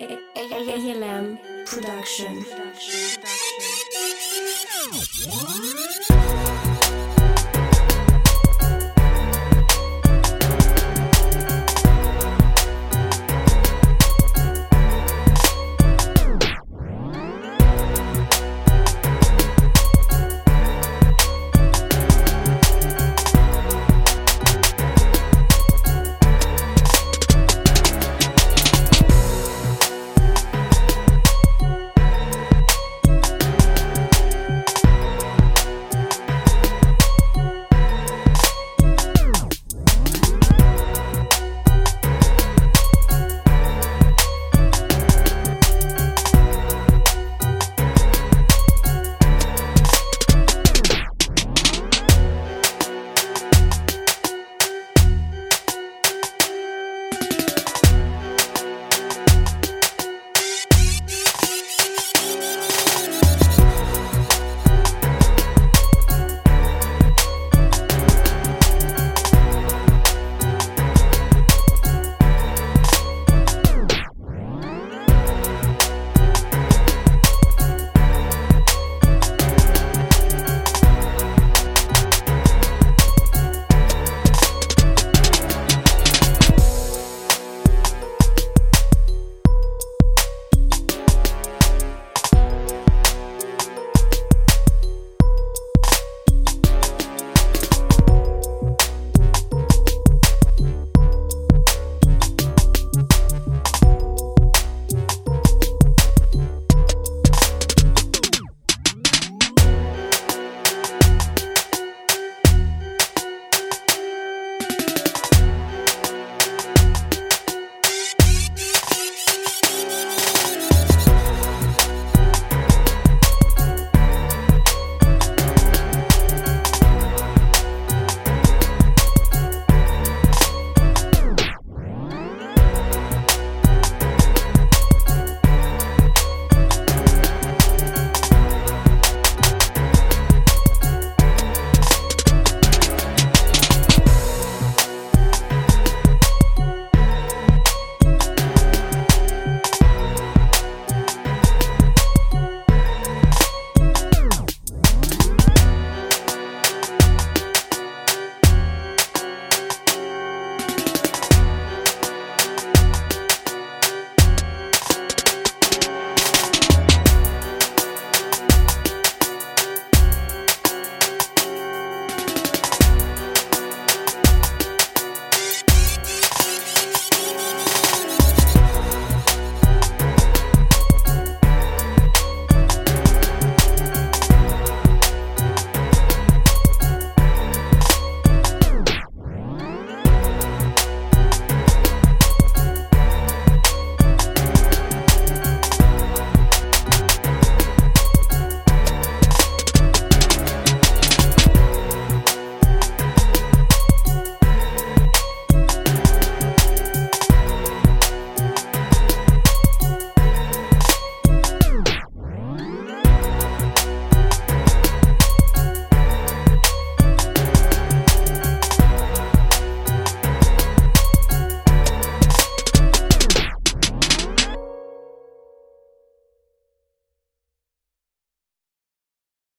ALM Production. Production. Production.